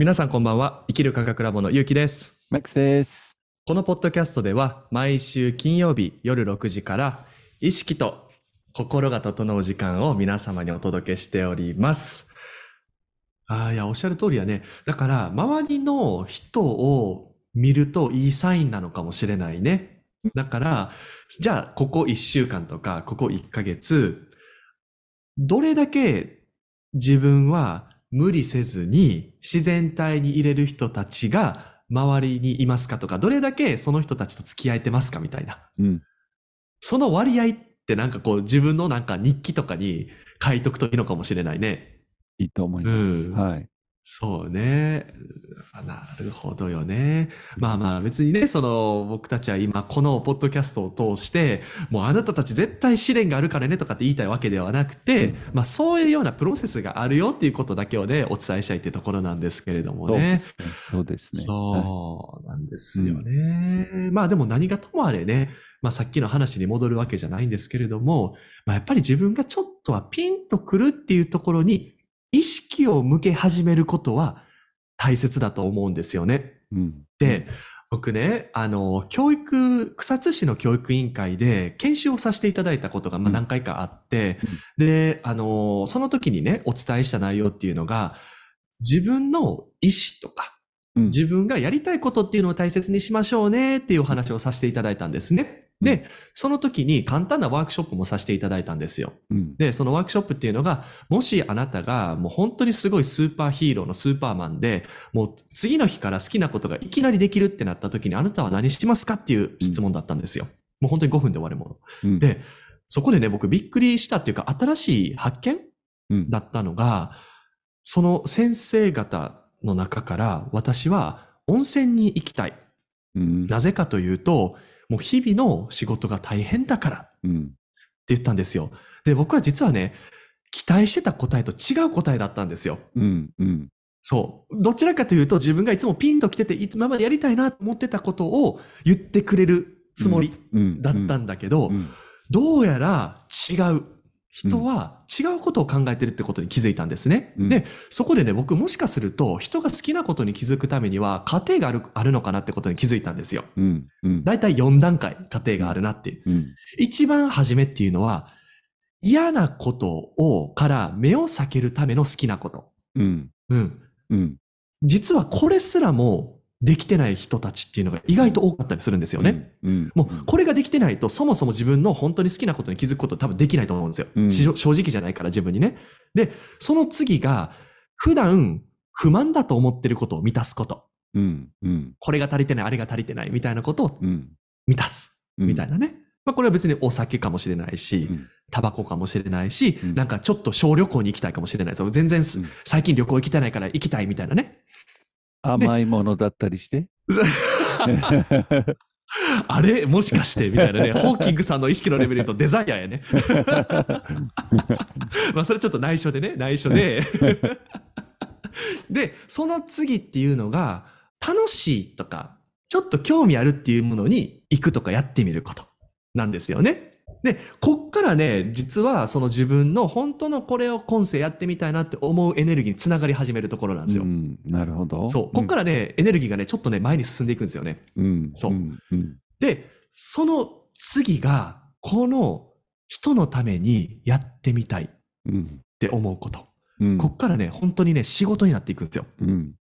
皆さんこんばんは。生きる科学ラボのゆうきです。マックスです。このポッドキャストでは毎週金曜日夜6時から意識と心が整う時間を皆様にお届けしております。ああ、いや、おっしゃる通りやね。だから、周りの人を見るといいサインなのかもしれないね。だから、じゃあ、ここ1週間とか、ここ1ヶ月、どれだけ自分は無理せずに自然体に入れる人たちが周りにいますかとか、どれだけその人たちと付き合えてますかみたいな。うん。その割合ってなんかこう自分のなんか日記とかに書いとくといいのかもしれないね。いいと思います。うんはい。そうね。あなるほどよね。まあまあ別にね、その僕たちは今このポッドキャストを通して、もうあなたたち絶対試練があるからねとかって言いたいわけではなくて、うんまあそういうようなプロセスがあるよっていうことだけをね、お伝えしたいっていうところなんですけれどもそうでね。すね。そうですね。はいそうなんですよね。まあでも何がともあれね、まあさっきの話に戻るわけじゃないんですけれども、まあやっぱり自分がちょっとはピンとくるっていうところに意識を向け始めることは大切だと思うんですよね。うん。で、僕ね、あの、教育、草津市の教育委員会で研修をさせていただいたことがまあうん何回かあって、で、あの、その時にね、お伝えした内容っていうのが、自分の意思とか、うん、自分がやりたいことっていうのを大切にしましょうねっていうお話をさせていただいたんですね。で、その時に簡単なワークショップもさせていただいたんですよ。うん。で、そのワークショップっていうのが、もしあなたがもう本当にすごいスーパーヒーローのスーパーマンで、もう次の日から好きなことがいきなりできるってなった時にあなたは何しますかっていう質問だったんですよ。もう本当に5分で終わるもの。うん、で、そこでね、僕びっくりしたっていうか、新しい発見うん、だったのが、その先生方の中から私は温泉に行きたい。うん。なぜかというと、もう日々の仕事が大変だからってうん。言ったんですよ。で、僕は実はね、期待してた答えと違う答えだったんですよ。うん。うん。そう。どちらかというと自分がいつもピンと来てて、今までやりたいなと思ってたことを言ってくれるつもりうん。だったんだけど、うん。どうやら違う。人は違うことを考えてるってことに気づいたんですね。うんで、そこでね、僕もしかすると人が好きなことに気づくためには過程があるあるのかなってことに気づいたんですよ。うん。うん。だいたい4段階過程があるなっていう。うん。一番初めっていうのは、嫌なことをから目を避けるための好きなこと。うん。うん。うん。実はこれすらもできてない人たちっていうのが意外と多かったりするんですよね。うん。もうこれができてないとそもそも自分の本当に好きなことに気づくこと多分できないと思うんですよ。うんし正直じゃないから自分にね。で、その次が普段不満だと思ってることを満たすこと。うん。うん。これが足りてない、あれが足りてないみたいなことをうん。満たす。うん。みたいなね。まあこれは別にお酒かもしれないし、うん。タバコかもしれないし、うんなんかちょっと小旅行に行きたいかもしれないです。全然最近旅行行きたいから行きたいみたいなね。甘いものだったりして？あれ？もしかして？みたいなね。ホーキングさんの意識のレベルとデザイアやね。まあそれちょっと内緒でね、内緒で。で、その次っていうのが、楽しいとか、ちょっと興味あるっていうものに行くとかやってみることなんですよね。で、こっからね、実はその自分の本当のこれを今世やってみたいなって思うエネルギーにつながり始めるところなんですよ。うん。なるほど。そう。こっからね、エネルギーがね、ちょっとね、前に進んでいくんですよね。うん。そううん。うん。で、その次が、この人のためにやってみたいっうん。て思うこと。うん。こっからね、本当にね、仕事になっていくんですよ。うん。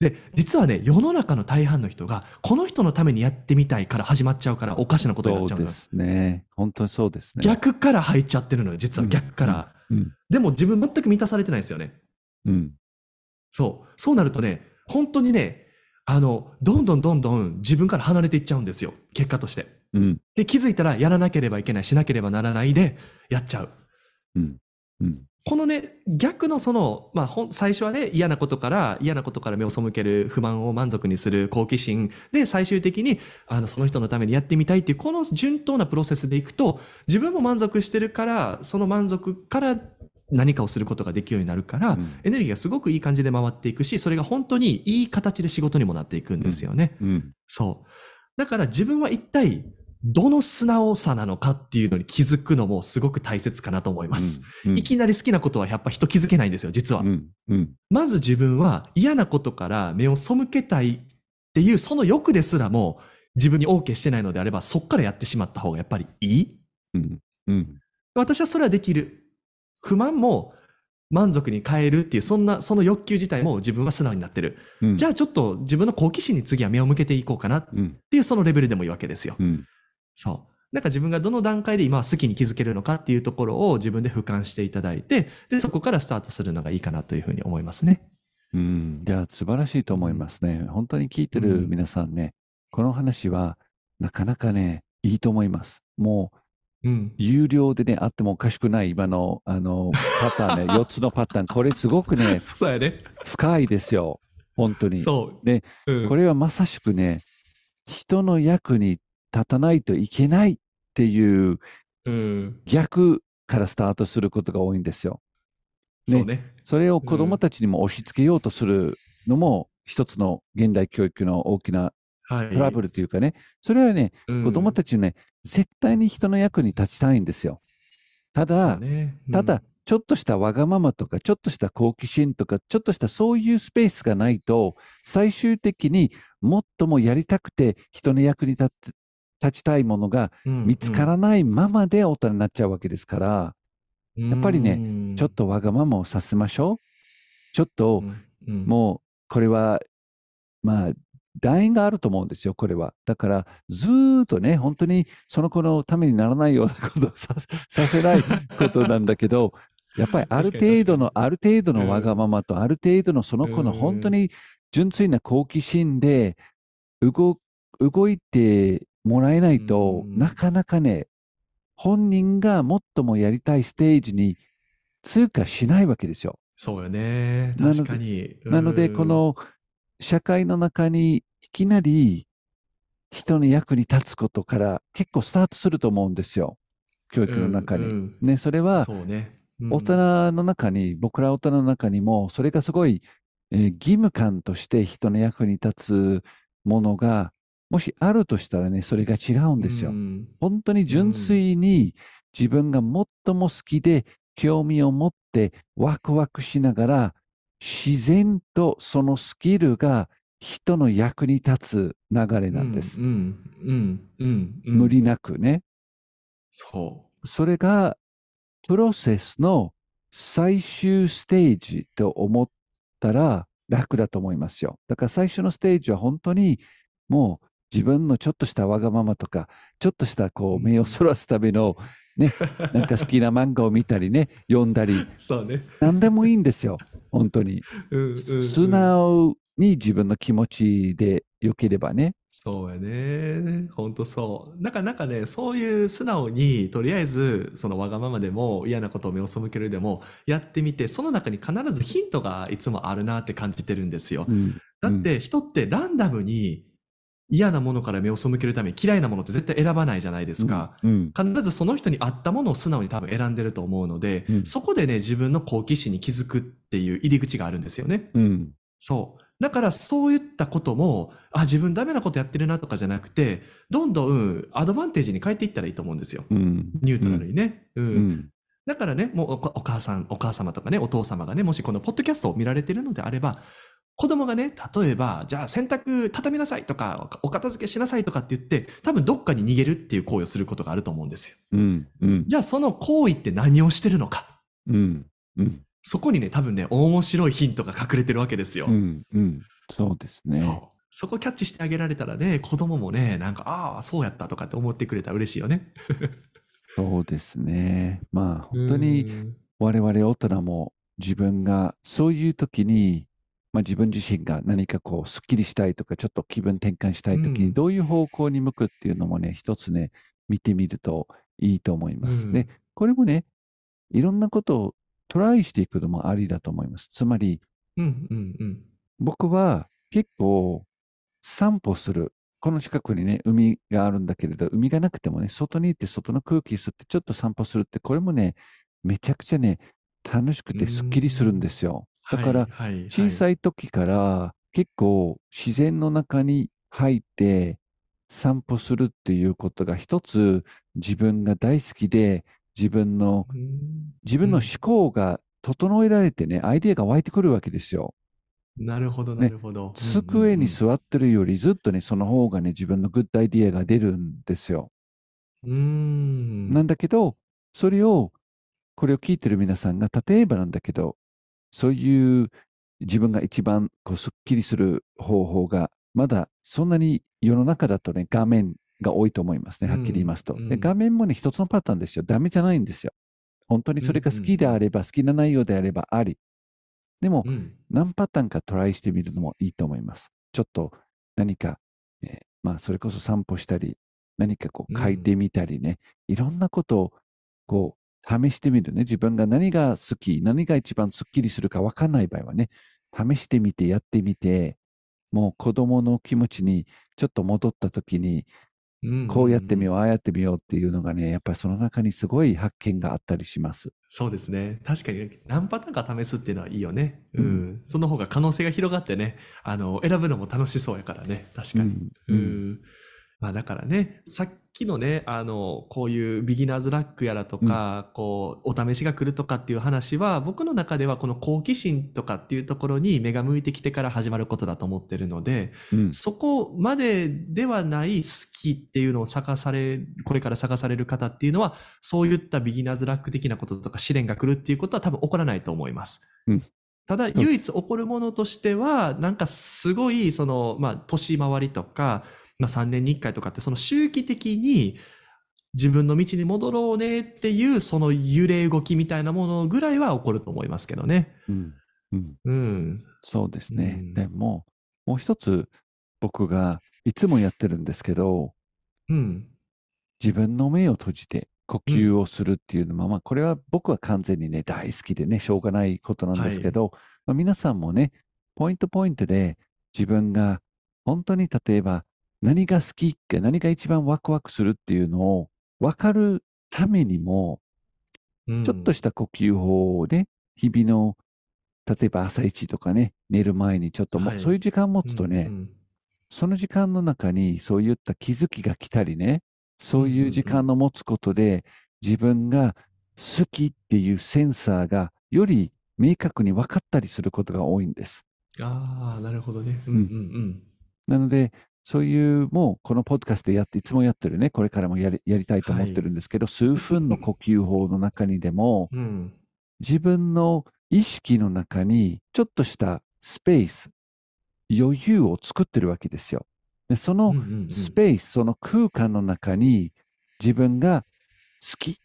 うん。で、実はね、世の中の大半の人が、この人のためにやってみたいから始まっちゃうから、おかしなことになっちゃうのよ。そうですね。本当にそうですね。逆から入っちゃってるのよ、実は逆から。うん。でも自分全く満たされてないんですよね。うん。そう。そうなるとね、本当にね、あの、どんどんどんどん自分から離れていっちゃうんですよ。結果として。うん。で、気づいたらやらなければいけない、しなければならないで、やっちゃう。うん。うん。このね、逆のその、まあ、最初はね、嫌なことから、嫌なことから目を背ける不満を満足にする好奇心で、最終的に、あの、その人のためにやってみたいっていう、この順当なプロセスでいくと、自分も満足してるから、その満足から何かをすることができるようになるから、うんエネルギーがすごくいい感じで回っていくし、それが本当にいい形で仕事にもなっていくんですよね。うん。そう。だから自分は一体どの素直さなのかっていうのに気づくのもすごく大切かなと思います。うんいきなり好きなことはやっぱ人気づけないんですよ、実は。うんうんまず自分は嫌なことから目を背けたいっていうその欲ですらも自分に OK してないのであればそっからやってしまった方がやっぱりいい？うんうん私はそれはできる。不満も満足に変えるっていうそんなその欲求自体も自分は素直になってる。うんじゃあちょっと自分の好奇心に次は目を向けていこうかなっうんていうそのレベルでもいいわけですよ。うんそう。なんか自分がどの段階で今は好きに気づけるのかっていうところを自分で俯瞰していただいて、で、そこからスタートするのがいいかなというふうに思いますね。うん、いや、素晴らしいと思いますね。本当に聞いてる皆さんね、この話はなかなかね、いいと思います。もう、うん。有料でね、あってもおかしくない今の、あの、パターンね、4つのパターン、これすごくね、そうやね。深いですよ。本当に。そう。で、うんこれはまさしくね、人の役に立たないといけないっていううん。逆からスタートすることが多いんですよ。ねそうね。それを子供たちにも押し付けようとするのも一つの現代教育の大きなはい。トラブルというかね、それはね、うん子供たちね、絶対に人の役に立ちたいんですよ。ただ、ねうんただ、ちょっとしたわがままとか、ちょっとした好奇心とか、ちょっとしたそういうスペースがないと、最終的にもっともやりたくて人の役に立つ立ちたいものがうん見つからないままで大人になっちゃうわけですから、うんやっぱりねうん。ちょっとわがままをさせましょう。ちょっと、うんうん。もう、これは、まあ、楕円があると思うんですよ、これは。だから、ずーっとね、本当にその子のためにならないようなことをさ させないことなんだけど、やっぱり ある程度の、確ある程度のわがままと、ある程度のその子のうん。本当に純粋な好奇心で動動いてもらえないと、うんなかなかね、本人が最もやりたいステージに通過しないわけですよ。そうよね。なので確かに。なので、うんこ、の社会の中にいきなり人の役に立つことから結構スタートすると思うんですよ。教育の中に。うんうんね、それはね。うん大人の中に、僕ら大人の中にも、それがすごい、えー義務感として人の役に立つものが、もしあるとしたらね、それが違うんですよ。うん本当に純粋に自分が最も好きで興味を持ってワクワクしながら自然とそのスキルが人の役に立つ流れなんです。無理なくね。そそれがプロセスの最終ステージと思ったら楽だと思いますよ。だから最初のステージは本当にもう自分のちょっとしたわがままとか、ちょっとしたこううん目をそらすためのね、なんか好きな漫画を見たりね、読んだり、う。そうね。何でもいいんですよ。本当に。うんうんうん素直に自分の気持ちで良ければね。そうやね。ほんとそう。だからなんかね、そういう素直に、とりあえず、そのわがままでも嫌なことを目を背けるでも、やってみて、その中に必ずヒントがいつもあるなって感じてるんですよ。うんだって人ってランダムに嫌なものから目を背けるために嫌いなものって絶対選ばないじゃないですか。うん必ずその人に合ったものを素直に多分選んでると思うので、うんそこでね、自分の好奇心に気づくっていう入り口があるんですよね。うんそう。だからそういったことも、あ、自分ダメなことやってるなとかじゃなくて、どんどんアドバンテージに変えていったらいいと思うんですよ。うんニュートラルにね。うん。うんだからね、もうおお母さん、お母様とかね、お父様がね、もしこのポッドキャストを見られているのであれば、子供がね、例えば、じゃあ洗濯畳みなさいとか、お片付けしなさいとかって言って、多分どっかに逃げるっていう行為をすることがあると思うんですよ。うんうんじゃあその行為って何をしてるのか。うんうんそこにね、多分ね、面白いヒントが隠れてるわけですよ。うんうんそうですね。そう。そこキャッチしてあげられたらね、子供もね、なんか、ああ、そうやったとかって思ってくれたら嬉しいよね。そうですね。まあ本当にうん我々大人も自分がそういう時に、まあ、自分自身が何かこうすっきりしたいとかちょっと気分転換したい時うんにどういう方向に向くっていうのもね、一つね見てみるといいと思います。うんでこれもねいろんなことをトライしていくのもありだと思います。つまりうんうんうん。僕は結構散歩する。この近くにね、海があるんだけれど、海がなくてもね、外に行って外の空気吸ってちょっと散歩するって、これもね、めちゃくちゃね、楽しくてすっきりするんですよ。だから、小さい時から結構自然の中に入って、散歩するっていうことが一つ自分が大好きで自分のうん自分の思考が整えられてね、アイデアが湧いてくるわけですよ。なるほど、ねなるほど。机に座ってるよりずっとね、その方がね、自分のグッドアイデアが出るんですよ。なんだけど、それを、これを聞いてる皆さんが、例えばなんだけど、そういう自分が一番こうすっきりする方法が、まだそんなに世の中だとね、画面が多いと思いますね、はっきり言いますと。うんうんで画面もね、一つのパターンですよ。ダメじゃないんですよ。本当にそれが好きであれば、好きな内容であればあり。でも、うん何パターンかトライしてみるのもいいと思います。ちょっと何か、えーまあ、それこそ散歩したり、何かこう書いてみたりね、いろんなことをこう試してみるね。自分が何が好き、何が一番スッキリするか分かんない場合はね、試してみて、やってみて、もう子供の気持ちにちょっと戻った時に、うんこうやってみよう、ああやってみようっていうのがね、やっぱりその中にすごい発見があったりします。そうですね。確かに何パターンか試すっていうのはいいよね。う。うんその方が可能性が広がってね、あの、選ぶのも楽しそうやからね。確かに。うんううんん。まあだからね、さっきのね、あの、こういうビギナーズラックやらとか、こう、お試しが来るとかっていう話は、僕の中ではこの好奇心とかっていうところに目が向いてきてから始まることだと思ってるので、うん。そこまでではない好きっていうのを探され、これから探される方っていうのは、そういったビギナーズラック的なこととか試練が来るっていうことは多分起こらないと思います。うん。ただ、唯一起こるものとしては、なんかすごい、その、まあ、年回りとか、まあ、3年に1回とかって、その周期的に自分の道に戻ろうねっていう、その揺れ動きみたいなものぐらいは起こると思いますけどね。うんうんうん。そうですね。うんでも、もう一つ僕がいつもやってるんですけど、うん。自分の目を閉じて呼吸をするっていうのも、まあこれは僕は完全にね、大好きでね、しょうがないことなんですけど、まあ、皆さんもね、ポイントポイントで自分が本当に例えば何が好きか何が一番ワクワクするっていうのを分かるためにも、うん。ちょっとした呼吸法をね、日々の、例えば朝一とかね、寝る前にちょっとも、はい。そういう時間持つとね、うんうん。その時間の中にそういった気づきが来たりね、そういう時間の持つことで、自分が好きっていうセンサーがより明確に分かったりすることが多いんです。ああ、なるほどね。うんうん。なので、そういう、もうこのポッドキャストでやって、いつもやってるね、これからもやりやりたいと思ってるんですけど、数分の呼吸法の中にでも、うん。うん。自分の意識の中にちょっとしたスペース、余裕を作ってるわけですよ。でそのスペース、その空間の中に自分が好き、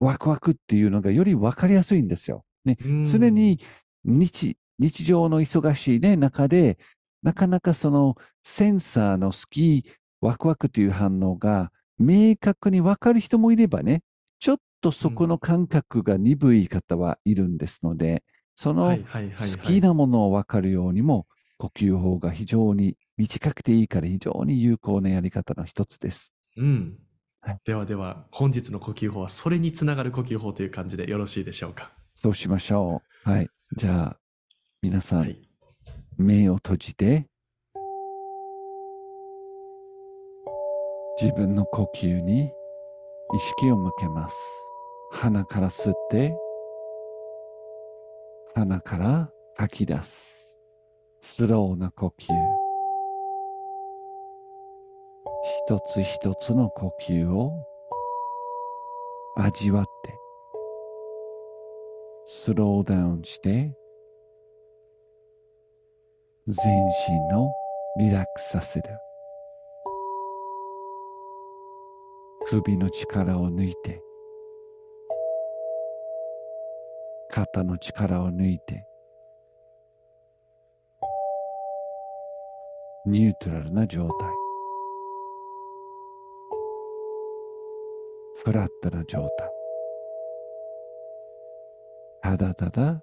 ワクワクっていうのがより分かりやすいんですよ。ね、うん常に日日常の忙しい、ね、中で、なかなかそのセンサーの好き、ワクワクという反応が明確に分かる人もいればね、ちょっとそこの感覚が鈍い方はいるんですので、その好きなものを分かるようにも、呼吸法が非常に短くていいから非常に有効なやり方の一つです。うんはい。ではでは、本日の呼吸法はそれにつながる呼吸法という感じでよろしいでしょうか？そうしましょう。はい。じゃあ、皆さん、はい。目を閉じて、自分の呼吸に意識を向けます。鼻から吸って、鼻から吐き出す。スローな呼吸。一つ一つの呼吸を味わって、スローダウンして、全身のリラックスさせる。首の力を抜いて、肩の力を抜いて、ニュートラルな状態。フラットな状態。ただただ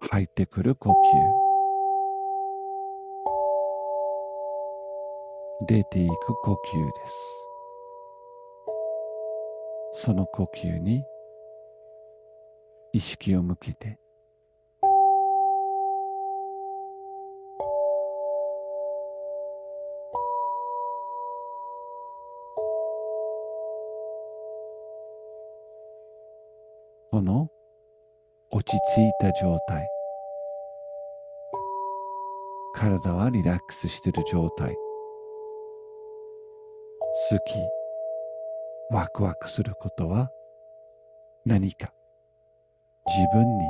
入ってくる呼吸。出ていく呼吸です。その呼吸に意識を向けて。この落ち着いた状態。体はリラックスしている状態。好き、ワクワクすることは何か自分に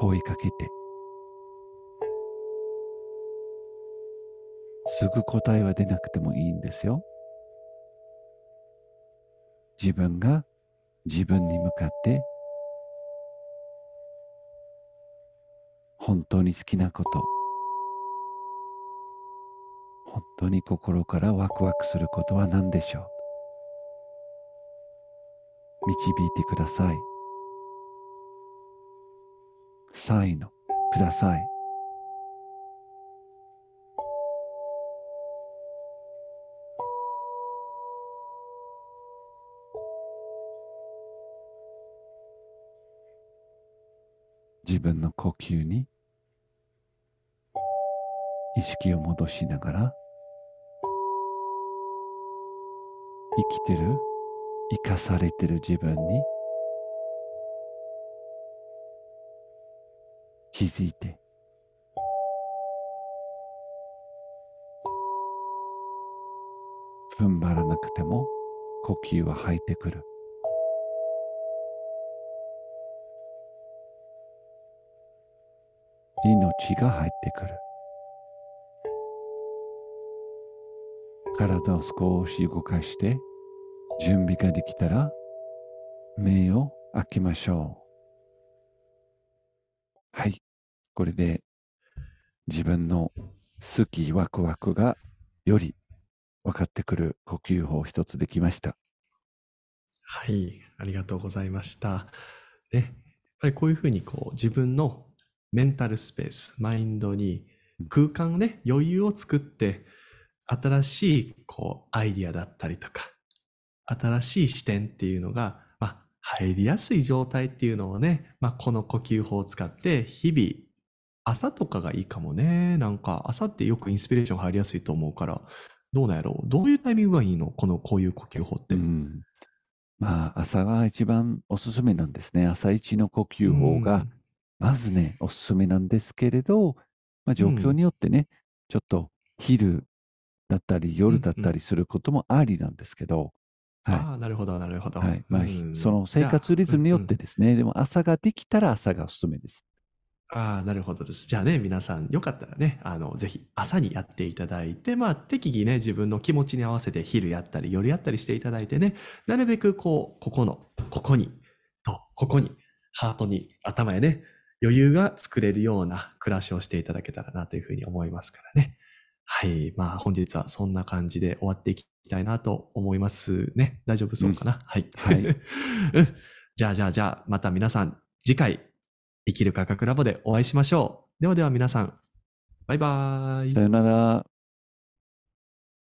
問いかけてすぐ答えは出なくてもいいんですよ。自分が自分に向かって本当に好きなこと本当に心からワクワクすることは何でしょう？導いてください。サインをください。自分の呼吸に意識を戻しながら生きてる？生かされてる自分に？気づいて。踏ん張らなくても呼吸は吐いてくる。命が入ってくる。体を少し動かして準備ができたら目を開けましょう。はい。これで自分の好きワクワクがより分かってくる呼吸法一つできました。はい。ありがとうございました。ねやっぱりこういうふうにこう自分のメンタルスペース、マインドに空間ね、余裕を作って、新しいこうアイディアだったりとか、新しい視点っていうのが、まあ、入りやすい状態っていうのをね、まあ、この呼吸法を使って日々、朝とかがいいかもね。なんか朝ってよくインスピレーション入りやすいと思うから、どうなんやろう？どういうタイミングがいいの？このこういう呼吸法って。うん、まあ朝が一番おすすめなんですね。朝一の呼吸法がまずね、おすすめなんですけれど、まあ、状況によってね、うん、ちょっと昼だったり夜だったりすることもありなんですけど、はい、ああ、なるほど、なるほど。はい。まあ、うん、その生活リズムによってですね、うんうん、でも朝ができたら朝がおすすめです。ああ、なるほどです。じゃあね、皆さん、よかったらね、あの、ぜひ朝にやっていただいて、まあ、適宜ね、自分の気持ちに合わせて昼やったり、夜やったりしていただいてね、なるべくこう、ここの、ここに、と、ここに、ハートに、頭へね、余裕が作れるような暮らしをしていただけたらなというふうに思いますからね。はい。まあ本日はそんな感じで終わっていきたいなと思いますね。大丈夫そうかな、うん、はい。はい。じゃあじゃあじゃあまた皆さん次回生きる価格ラボでお会いしましょう。ではでは皆さん、バイバーイ。さよなら。